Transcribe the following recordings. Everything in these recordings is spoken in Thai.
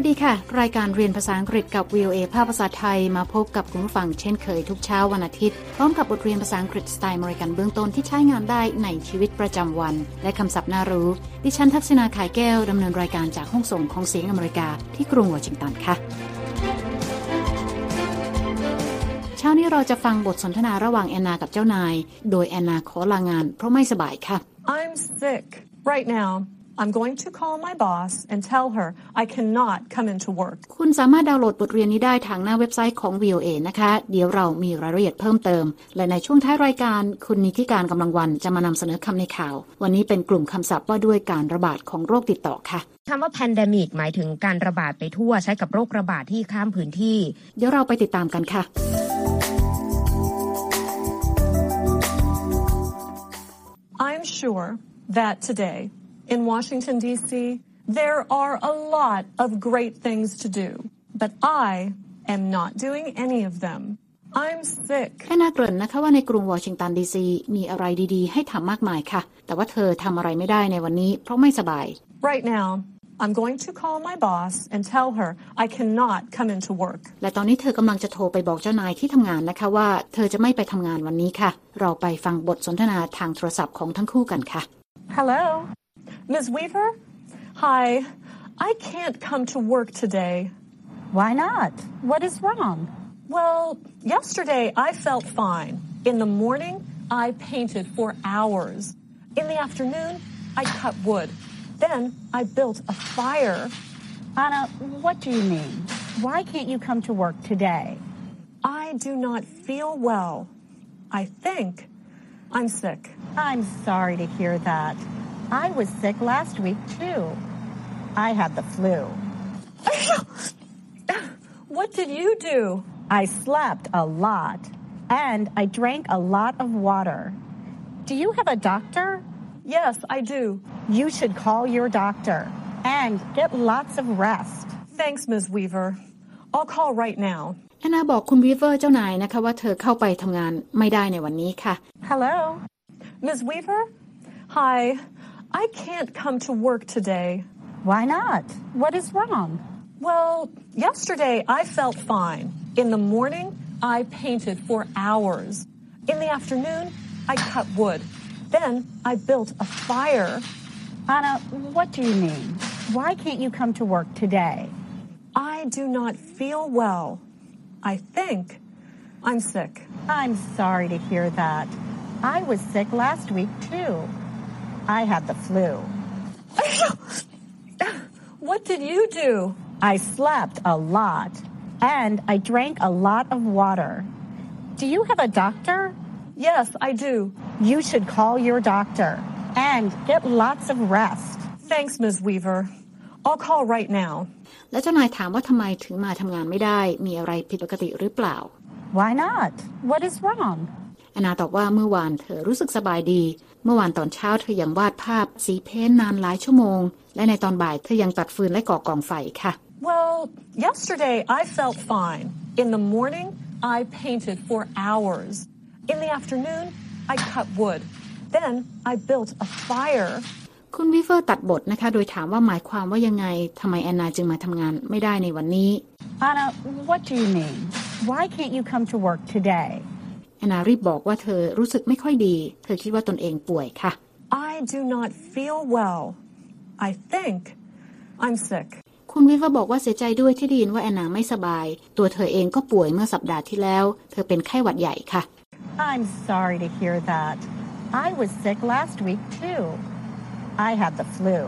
วัสดีค่ะ รายการเรียนภาษาอังกฤษกับ VOA ภาพภาษาไทยมาพบกับคุณผู้ฟังเช่นเคยทุกเช้าวันอาทิตย์ พร้อมกับบทเรียนภาษาอังกฤษสไตล์มริกันเบื้องต้นที่ใช้งานได้ในชีวิตประจำวัน และคำศัพท์น่ารู้ ดิฉันทักษณาขายแก้วดำเนินรายการจากห้องส่งของเสียงอเมริกาที่กรุงวอชิงตันค่ะเช้านี้เราจะฟังบทสนทนาระหว่างแอนนากับเจ้านาย โดยแอนนาขอลางานเพราะไม่สบายค่ะ I'm sick. Right now, I'm going to call my boss and tell her I cannot come into work. คุณสามารถดาวน์โหลดบทเรียนนี้ได้ทางหน้าเว็บไซต์ของ VOA นะคะ เดี๋ยวเรามีรายละเอียดเพิ่มเติม และในช่วงท้ายรายการ คุณนิติการกำลังวันจะมานำเสนอคำในข่าว วันนี้เป็นกลุ่มคำศัพท์ว่าด้วยการระบาดของโรคติดต่อค่ะคำว่า pandemic หมายถึงการระบาดไปทั่วใช้กับโรคระบาดที่ข้ามพื้นที่ เดี๋ยวเราไปติดตามกันค่ะ I'm sure that today in Washington, D.C., there are a lot of great things to do, but I am not doing any of them. I'm sick. แค่น่าเกริ่นนะคะว่าในกรุงวอชิงตันดีซีมีอะไรดีๆ ให้ทำมากมายค่ะ แต่ว่าเธอทำอะไรไม่ได้ในวันนี้ เพราะไม่สบาย Right now, I'm going to call my boss and tell her I cannot come into work. และตอนนี้เธอกำลังจะโทรไปบอกเจ้านายที่ทำงานนะคะว่า เธอจะไม่ไปทำงานวันนี้ค่ะ เราไปฟังบทสนทนาทางโทรศัพท์ของทั้งคู่กันค่ะ Hello? Ms. Weaver? Hi. I can't come to work today. Why not? What is wrong? Well, yesterday I felt fine. In the morning, I painted for hours. In the afternoon, I cut wood. Then I built a fire. Anna, what do you mean? Why can't you come to work today? I do not feel well. I think I'm sick. I'm sorry to hear that. I was sick last week too. I had the flu. What did you do? I slept a lot and I drank a lot of water. Do you have a doctor? Yes, I do. You should call your doctor and get lots of rest. Thanks, Ms. Weaver. I'll call right now. แอนนาบอกคุณวีเวอร์เจ้านายนะคะว่าเธอเข้าไปทำงานไม่ได้ในวันนี้ค่ะ Hello? Ms. Weaver? Hi. I can't come to work today. Why not? What is wrong? Well, yesterday I felt fine. In the morning, I painted for hours. In the afternoon, I cut wood. Then I built a fire. Anna, what do you mean? Why can't you come to work today? I do not feel well. I think I'm sick. I'm sorry to hear that. I was sick last week too. I had the flu. What did you do? I slept a lot and I drank a lot of water. Do you have a doctor? Yes, I do. You should call your doctor and get lots of rest. Thanks, Ms. Weaver. I'll call right now. และเจ้านายถามว่าทำไมถึงมาทำงานไม่ได้ มีอะไรผิดปกติหรือเปล่า Why not? What is wrong? แอนนาตอบว่าเมื่อวานเธอรู้สึกสบายดี เมื่อวานตอนเช้าเธอยังวาดภาพสีเพ้นท์นานหลายชั่วโมง และในตอนบ่ายเธอยังตัดฟืนและก่อกองไฟค่ะ Well, yesterday I felt fine. In the morning, I painted for hours. In the afternoon, I cut wood. Then I built a fire. คุณวิเฟอร์ตัดบทนะคะ โดยถามว่าหมายความว่ายังไงทำไมแอนนาจึงมาทำงานไม่ได้ในวันนี้ Anna, what do you mean? Why can't you come to work today? แอนนารีบบอกว่าเธอรู้สึกไม่ค่อยดี เธอคิดว่าตนเองป่วยค่ะ I do not feel well. I think I'm sick. คุณวิเฟอร์บอกว่าเสียใจด้วยที่ได้ยินว่าแอนนาไม่สบาย ตัวเธอเองก็ป่วยเมื่อสัปดาห์ที่แล้ว เธอเป็นไข้หวัดใหญ่ค่ะ I'm sorry to hear that. I was sick last week too. I had the flu.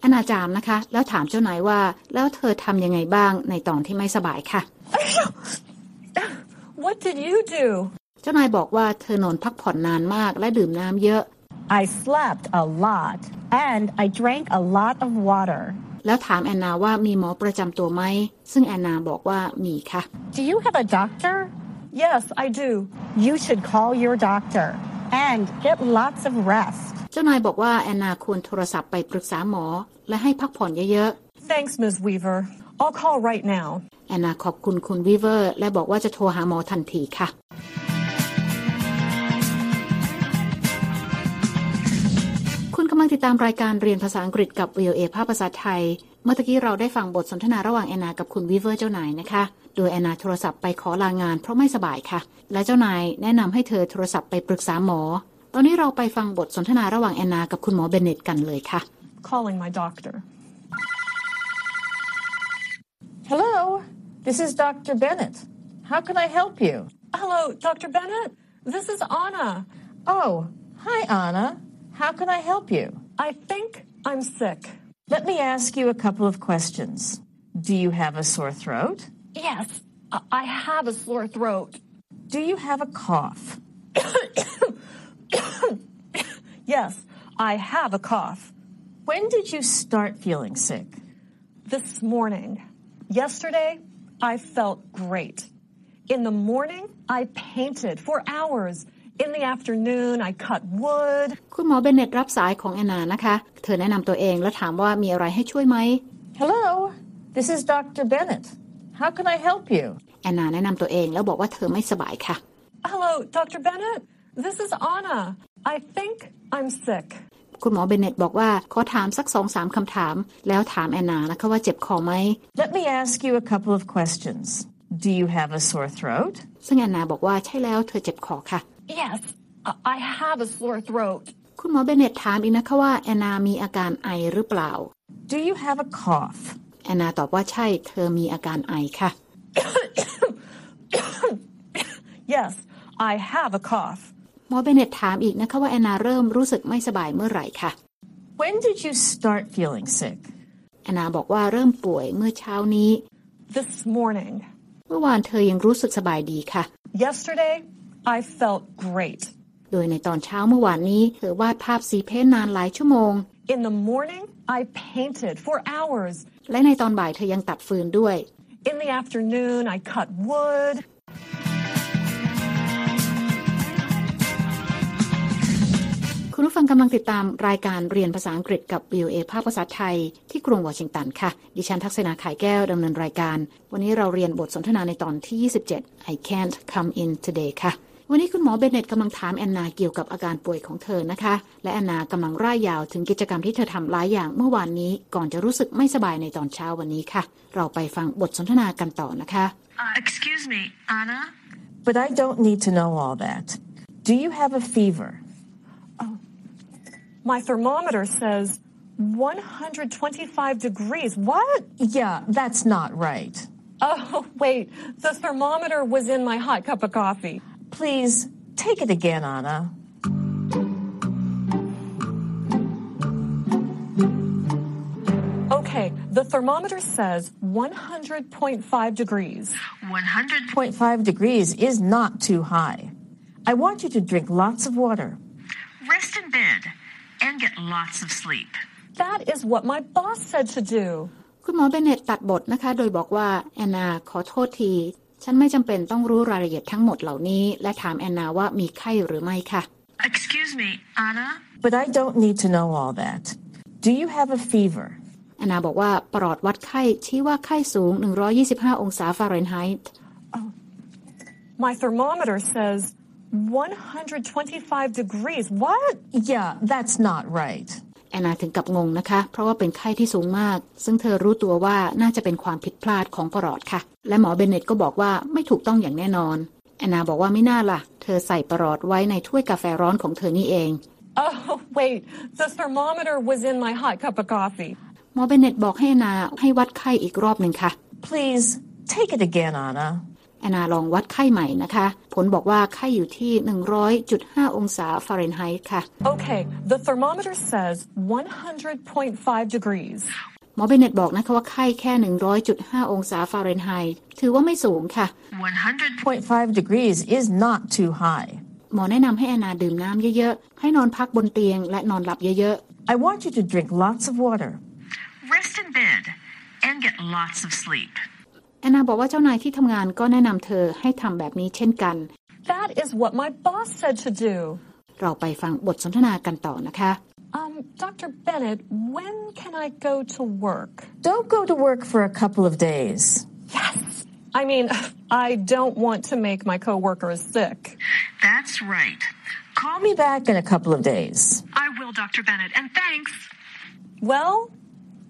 แอนนาจามนะคะ แล้วถามเจ้านายว่า แล้วเธอทำยังไงบ้างในตอนที่ไม่สบายค่ะ What did you do? เจ้านายบอกว่าเธอนอนพักผ่อนนานมากและดื่มน้ำเยอะ I slept a lot and I drank a lot of water. แล้วถามแอนนาว่ามีหมอประจำตัวไหม ซึ่งแอนนาบอกว่ามีค่ะ Do you have a doctor? Yes, I do. You should call your doctor and get lots of rest. เจ้านายบอกว่าแอนนาควรโทรศัพท์ไปปรึกษาหมอ และให้พักผ่อนเยอะ Thanks, Ms. Weaver. I'll call right now. ๆแอนนาขอบคุณคุณวีเวอร์ และบอกว่าจะโทรหาหมอทันทีค่ะำลังลังติดตามรายการเรียนภาษาอังกฤษกับ VOA ภาพภาษาไทย เมื่อกี้เราได้ฟังบทสนทนาระหว่างแอนนากับคุณวิเวอร์เจ้านายนะคะ โดยแอนนาโทรศัพท์ไปขอลางานเพราะไม่สบายค่ะ และเจ้านายแนะนำให้เธอโทรศัพท์ไปปรึกษาหมอ ตอนนี้เราไปฟังบทสนทนาระหว่างแอนนากับคุณหมอเบนเน็ตกันเลยค่ะ Calling my doctor. Hello, this is Dr. Bennett. How can I help you? Hello, Dr. Bennett. This is Anna. Oh, hi, Anna. How can I help you? I think I'm sick. Let me ask you a couple of questions. Do you have a sore throat? Yes, I- have a sore throat. Do you have a cough? Yes, I have a cough. When did you start feeling sick? This morning. Yesterday, I felt great. In the morning, I painted for hours. In the afternoon, I cut wood. คุณหมอเบนเน็ตรับสายของแอนนานะคะ เธอแนะนำตัวเองแล้วถามว่ามีอะไรให้ช่วยไหม Hello, this is Dr. Bennett. How can I help you? แอนนาแนะนำตัวเองแล้วบอกว่าเธอไม่สบายค่ะ Hello, Dr. Bennett. This is Anna. I think I'm sick. คุณหมอเบนเน็ตบอกว่าขอถามสักสองสามคำถาม แล้วถามแอนนานะคะว่าเจ็บคอไหม Let me ask you a couple of questions. Do you have a sore throat? ซึ่งแอนนาบอกว่าใช่แล้วเธอเจ็บคอค่ะ Yes, I- I have a sore throat. คุณหมอเบนเน็ตถามอีกนะคะว่าแอนนามีอาการไอหรือเปล่า Do you have a cough? แอนนาตอบว่าใช่เธอมีอาการไอค่ะ Yes, I have a cough. หมอเบนเน็ตถามอีกนะคะว่าแอนนาเริ่มรู้สึกไม่สบายเมื่อไหร่ค่ะ When did you start feeling sick? แอนนาบอกว่าเริ่มป่วยเมื่อเช้านี้ This morning. เมื่อวานเธอยังรู้สึกสบายดีค่ะ Yesterday, I felt great. โดยในตอนเช้าเมื่อวานนี้ เธอวาดภาพสีเพ้นท์นานหลายชั่วโมง In the morning, I painted for hours. และในตอนบ่ายเธอยังตัดฟืนด้วย In the afternoon, I cut wood. คุณผู้ฟังกำลังติดตามรายการเรียนภาษาอังกฤษกับ VOA ภาคภาษาไทย ที่กรุงวอชิงตันค่ะ ดิฉันทักษณาขายแก้วดำเนินรายการ วันนี้เราเรียนบทสนทนาในตอนที่ 27 I can't come in today ค่ะ วันนี้คุณหมอเบนเน็ตกำลังถามแอนนาเกี่ยวกับอาการป่วยของเธอนะคะ และแอนนากำลังร่ายยาวถึงกิจกรรมที่เธอทำหลายอย่างเมื่อวานนี้ก่อนจะรู้สึกไม่สบายในตอนเช้าวันนี้ค่ะ เราไปฟังบทสนทนากันต่อนะคะ Excuse me, Anna? But I don't need to know all that. Do you have a fever? My thermometer says 125 degrees. What? Yeah, that's not right. Oh, wait. The thermometer was in my hot cup of coffee. Please, take it again, Anna. Okay, the thermometer says 100.5 degrees. 100.5 degrees is not too high. I want you to drink lots of water. Rest in bed and get lots of sleep. That is what my boss said to do. คุณหมอเบนเน็ตตัดบทนะคะ โดยบอกว่าแอนนาขอโทษที ฉันไม่จำเป็นต้องรู้รายละเอียดทั้งหมดเหล่านี้ และถามแอนนาว่ามีไข้หรือไม่ค่ะ Excuse me, Anna? But I don't need to know all that. Do you have a fever? แอนนาบอกว่าปลอดวัดไข้ชี้ว่าไข้สูง 125 องศาฟาเรนไฮต์ My thermometer says 125 degrees. What? Yeah, that's not right. แอนนาถึงกับงงนะคะ เพราะว่าเป็นไข้ที่สูงมาก ซึ่งเธอรู้ตัวว่าน่าจะเป็นความผิดพลาดของปลอดค่ะ และหมอเบนเน็ตก็บอกว่าไม่ถูกต้องอย่างแน่นอน แอนนาบอกว่าไม่น่าล่ะ เธอใส่ปลอดไว้ในถ้วยกาแฟร้อนของเธอนี่เอง Oh, wait. The thermometer was in my hot cup of coffee. หมอเบนเน็ตบอกให้แอนนาให้วัดไข้อีกรอบหนึ่งค่ะ Please, take it again, Anna. แอนนาลองวัดไข้ใหม่นะคะ ผลบอกว่าไข้อยู่ที่ 100.5 องศาฟาเรนไฮต์ค่ะ Okay, the thermometer says 100.5 degrees. หมอเบนเน็ตบอกนะคะว่าไข้แค่ 100.5 องศาฟาเรนไฮต์ถือว่าไม่สูงค่ะ 100. 0.5 degrees is not too high. หมอแนะนำให้แอนนาดื่มน้ำเยอะๆ ให้นอนพักบนเตียงและนอนหลับเยอะ I want you to drink lots of water. Rest in bed and get lots of sleep. ๆแอนนาบอกว่าเจ้านายที่ทำงานก็แนะนำเธอให้ทำแบบนี้เช่นกัน That is what my boss said to do. เราไปฟังบทสนทนากันต่อนะคะ Um, Dr. Bennett, when can I go to work? Don't go to work for a couple of days. Yes. I mean, I don't want to make my coworkers sick. That's right. Call me back in a couple of days. I will. will, Dr. Bennett, and thanks. Well,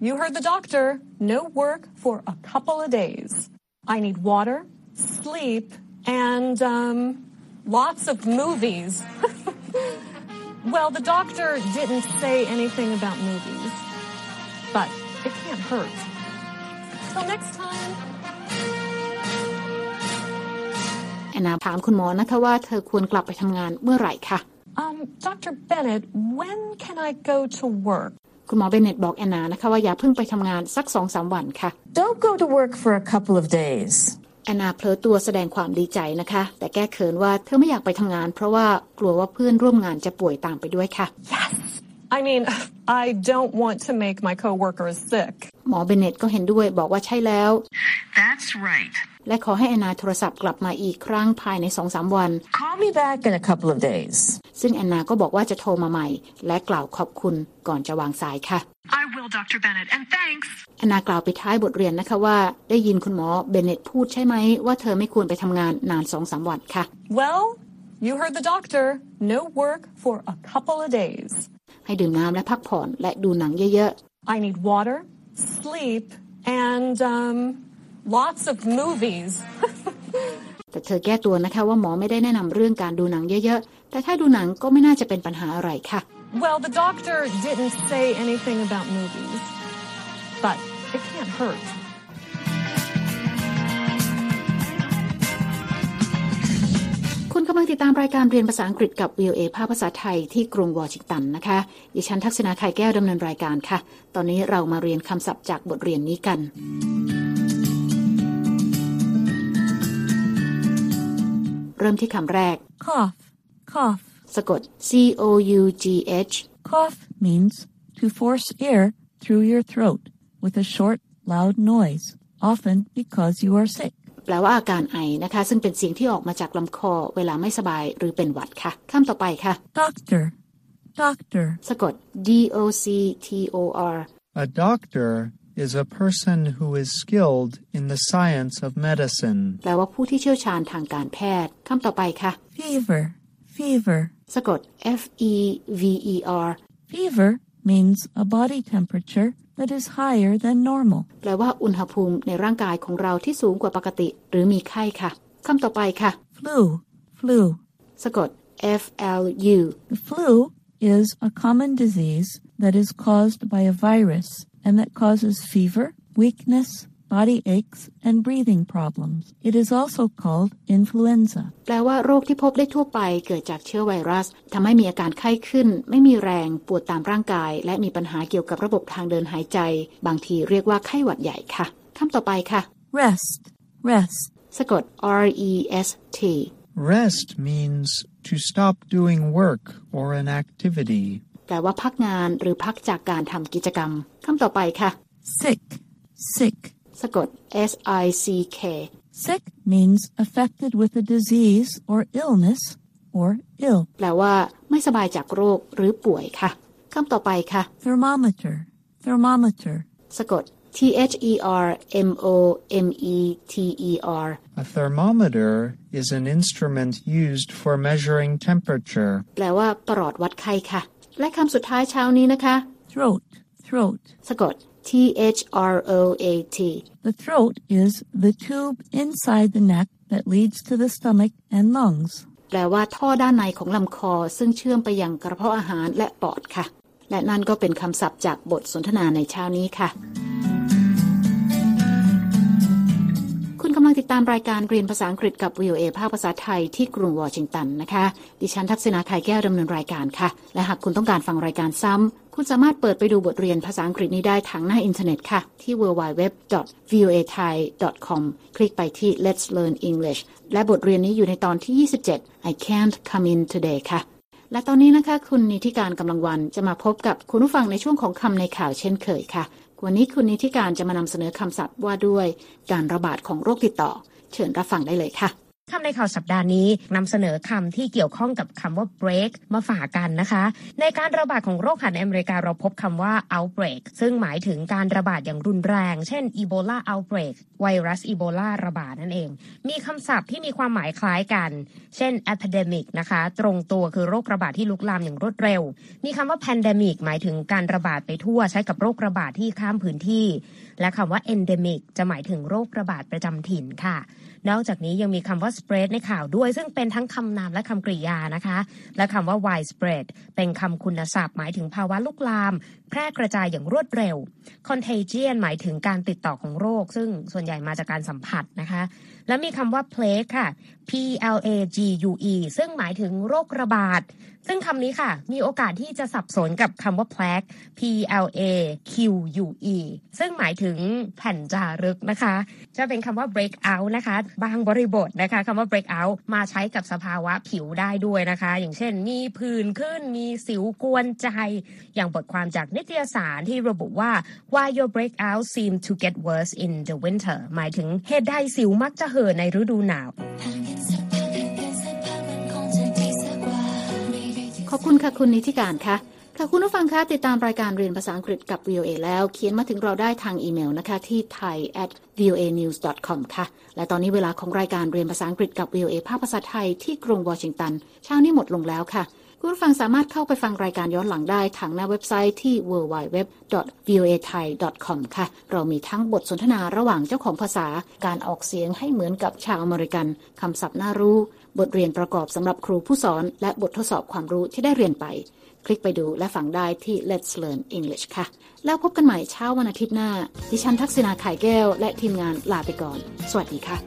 you heard the doctor. No work for a couple of days. I need water, sleep, and um, lots of movies. well, the doctor didn't say anything about movies, but it can't hurt. Till next time. แอนนาถามคุณหมอนะคะว่าเธอควรกลับไปทำงานเมื่อไหร่คะ Um, Dr. Bennett, when can I go to work? คุณหมอเบนเน็ตบอกแอนนานะคะว่าอย่าเพิ่งไปทำงานสักสองสามวันค่ะ Don't go to work for a couple of days. แอนนาเพลอตัวแสดงความดีใจนะคะ แต่แก้เขินว่าเธอไม่อยากไปทำงาน เพราะว่ากลัวว่าเพื่อนร่วมงานจะป่วยตามไปด้วยค่ะ I mean, I don't want to make my coworkers sick. หมอเบนเน็ตก็เห็นด้วยบอกว่าใช่แล้ว That's right. และขอให้แอนนาโทรศัพท์กลับมาอีกครั้งภายในสองสามวัน Call me back in a couple of days. ซึ่งแอนนาก็บอกว่าจะโทรมาใหม่ และกล่าวขอบคุณก่อนจะวางสายค่ะ I will, Dr. Bennett, and thanks. แอนนากล่าวไปท้ายบทเรียนนะคะว่า ได้ยินคุณหมอเบนเน็ตพูดใช่ไหม ว่าเธอไม่ควรไปทำงานนานสองสามวันค่ะ Well, you heard the doctor. No work for a couple of days. ให้ดื่มน้ำและพักผ่อนและดูหนังเยอะ I need water, sleep, and um, lots of movies. ๆแต่เธอแก้ตัวนะคะว่าหมอไม่ได้แนะนำเรื่องการดูหนังเยอะๆ แต่ถ้าดูหนังก็ไม่น่าจะเป็นปัญหาอะไรค่ะ well, the doctor didn't say anything about movies, but it can't hurt. คุณกำลังติดตามรายการเรียนภาษาอังกฤษกับ VOA ภาคภาษาไทยที่กรุงวอชิงตันนะคะ ดิฉันทักษณาไข่แก้วดำเนินรายการค่ะ ตอนนี้เรามาเรียนคำศัพท์จากบทเรียนนี้กัน เริ่มที่คำแรก Cough, cough. สะกด C O U G H Cough means to force air through your throat with a short, loud noise, often because you are sick. แปลว่าอาการไอนะคะ ซึ่งเป็นเสียงที่ออกมาจากลำคอ เวลาไม่สบายหรือเป็นหวัดค่ะคำต่อไปค่ะ Doctor, doctor. สะกด D O C T O R A doctor is a person who is skilled in the science of medicine. แปลว่าผู้ที่เชี่ยวชาญทางการแพทย์คำต่อไปค่ะ Fever, fever. สะกด F E V E R Fever means a body temperature that is higher than normal. แปลว่าอุณหภูมิในร่างกายของเราที่สูงกว่าปกติ หรือมีไข้ค่ะคำต่อไปค่ะ Flu, flu. สะกด F L U The flu is a common disease that is caused by a virus and that causes fever, weakness, body aches, and breathing problems. It is also called influenza. แปลว่าโรคที่พบได้ทั่วไปเกิดจากเชื้อไวรัสทำให้มีอาการไข้ขึ้น ไม่มีแรงปวดตามร่างกาย และมีปัญหาเกี่ยวกับระบบทางเดินหายใจ บางทีเรียกว่าไข้หวัดใหญ่ค่ะคำต่อไปค่ะ Rest, rest. สะกด R E S T Rest means to stop doing work or an activity. แปลว่าพักงานหรือพักจากการทำกิจกรรมคำต่อไปค่ะ Sick, sick. สะกด S I C K Sick means affected with a disease or illness or ill. แปลว่า ไม่สบายจากโรคหรือป่วยค่ะคำต่อไปค่ะ Thermometer, thermometer. สะกด T H E R M O M E T E R A thermometer is an instrument used for measuring temperature. แปลว่าประหลอดวัดไข้ค่ะ และคำสุดท้ายเช้านี้นะคะ Throat, throat. สะกด T H R O A T The throat is the tube inside the neck that leads to the stomach and lungs. แปลว่าท่อด้านในของลำคอ ซึ่งเชื่อมไปยังกระเพาะอาหารและปอดค่ะ และนั่นก็เป็นคำศัพท์จากบทสนทนาในเช้านี้ค่ะำลังติดตามรายการเรียนภาษาอังกฤษกับ VOA ภาคภาษาไทยที่กรุงวอชิงตันนะคะ ดิฉันทักษณาไข่แก้วดำเนินรายการค่ะ และหากคุณต้องการฟังรายการซ้ำ คุณสามารถเปิดไปดูบทเรียนภาษาอังกฤษนี้ได้ทางหน้าอินเทอร์เน็ตค่ะ ที่ www.voathai.com คลิกไปที่ Let's Learn English และบทเรียนนี้อยู่ในตอนที่ 27 I can't come in today ค่ะ และตอนนี้นะคะ คุณนิติการกำลังวันจะมาพบกับคุณผู้ฟังในช่วงของคำในข่าวเช่นเคยค่ะ วันนี้คุณนิติการจะมานำเสนอคำศัพท์ว่าด้วยการระบาดของโรคติดต่อ เชิญรับฟังได้เลยค่ะ คำในข่าวสัปดาห์นี้นำเสนอคำที่เกี่ยวข้องกับคำว่า break มาฝากกันนะคะ ในการระบาดของโรคหันอเมริกาเราพบคำว่า outbreak ซึ่งหมายถึงการระบาดอย่างรุนแรง เช่น Ebola outbreak ไวรัสอีโบลาระบาดนั่นเอง มีคำศัพท์ที่มีความหมายคล้ายกัน เช่น epidemic นะคะ ตรงตัวคือโรคระบาดที่ลุกลามอย่างรวดเร็ว มีคำว่า pandemic หมายถึงการระบาดไปทั่ว ใช้กับโรคระบาดที่ข้ามพื้นที่ และคำว่า endemic จะหมายถึงโรคระบาดประจำถิ่นค่ะ นอกจากนี้ยังมีคำว่า spread ในข่าวด้วย ซึ่งเป็นทั้งคำนามและคำกริยานะคะ และคำว่า widespread เป็นคำคุณศัพท์หมายถึงภาวะลุกลาม แพร่กระจายอย่างรวดเร็ว contagion หมายถึงการติดต่อของโรค ซึ่งส่วนใหญ่มาจากการสัมผัสนะคะ และมีคำว่า plague ค่ะ P L A G U E ซึ่งหมายถึงโรคระบาด ซึ่งคำนี้ค่ะ มีโอกาสที่จะสับสนกับคำว่า plague P L A Q U E ซึ่งหมายถึงแผ่นจารึกนะคะ จะเป็นคำว่า break out นะคะ บางบริบทนะคะคำว่า break out มาใช้กับสภาวะผิวได้ด้วยนะคะ อย่างเช่น มีผื่นขึ้น มีสิวกวนใจ อย่างบทความจากนิตยสารที่ระบุว่า why your breakout seem to get worse in the winter หมายถึงเหตุใดสิวมักจะเห่อในฤดูหนาว ขอบคุณค่ะคุณนิติการค่ะค่ะคุณผู้ฟังคะติดตามรายการเรียนภาษาอังกฤษกับ VOA แล้ว เขียนมาถึงเราได้ทางอีเมลนะคะที่ thai at voa news com ค่ะ และตอนนี้เวลาของรายการเรียนภาษาอังกฤษกับ VOA ภาคภาษาไทยที่กรุงวอชิงตัน เช้านี้หมดลงแล้วค่ะ คุณผู้ฟังสามารถเข้าไปฟังรายการย้อนหลังได้ทางหน้าเว็บไซต์ที่ www.voathai.com ค่ะ เรามีทั้งบทสนทนาระหว่างเจ้าของภาษา การออกเสียงให้เหมือนกับชาวอเมริกันคำศัพท์น่ารู้ บทเรียนประกอบสำหรับครูผู้สอน และบททดสอบความรู้ที่ได้เรียนไป คลิกไปดูและฟังได้ที่ Let's Learn English ค่ะ แล้วพบกันใหม่เช้าวันอาทิตย์หน้า ดิฉันทักษณาขายแก้ว และทีมงานลาไปก่อน สวัสดีค่ะ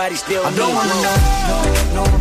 now, but your body still. I don't needs wanna more. know, no, no,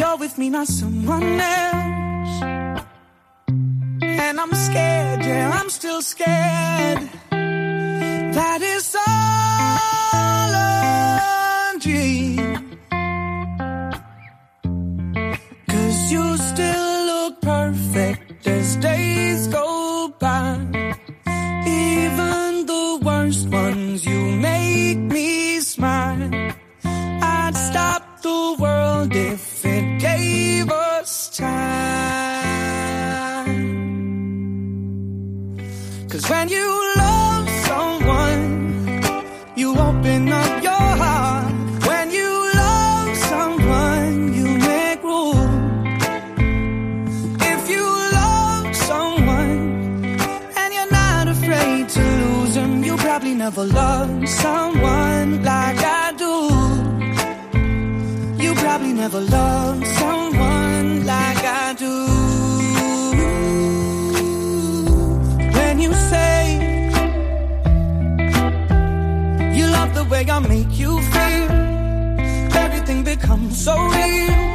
You're with me, not someone else. And I'm scared, yeah, I'm still scared. That is all a dream. When you love someone, you open up your heart. When you love someone, you make room. If you love someone and you're not afraid to lose them, you probably never loved someone like I do. You probably never loved someone. you say you love the way I make you feel. Everything becomes so real.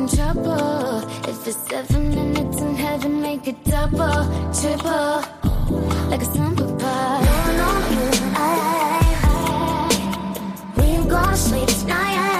in trouble. If it's seven minutes in heaven, make it double, triple, like a simple pie. Going on here, I, I, I, we ain't gonna sleep tonight.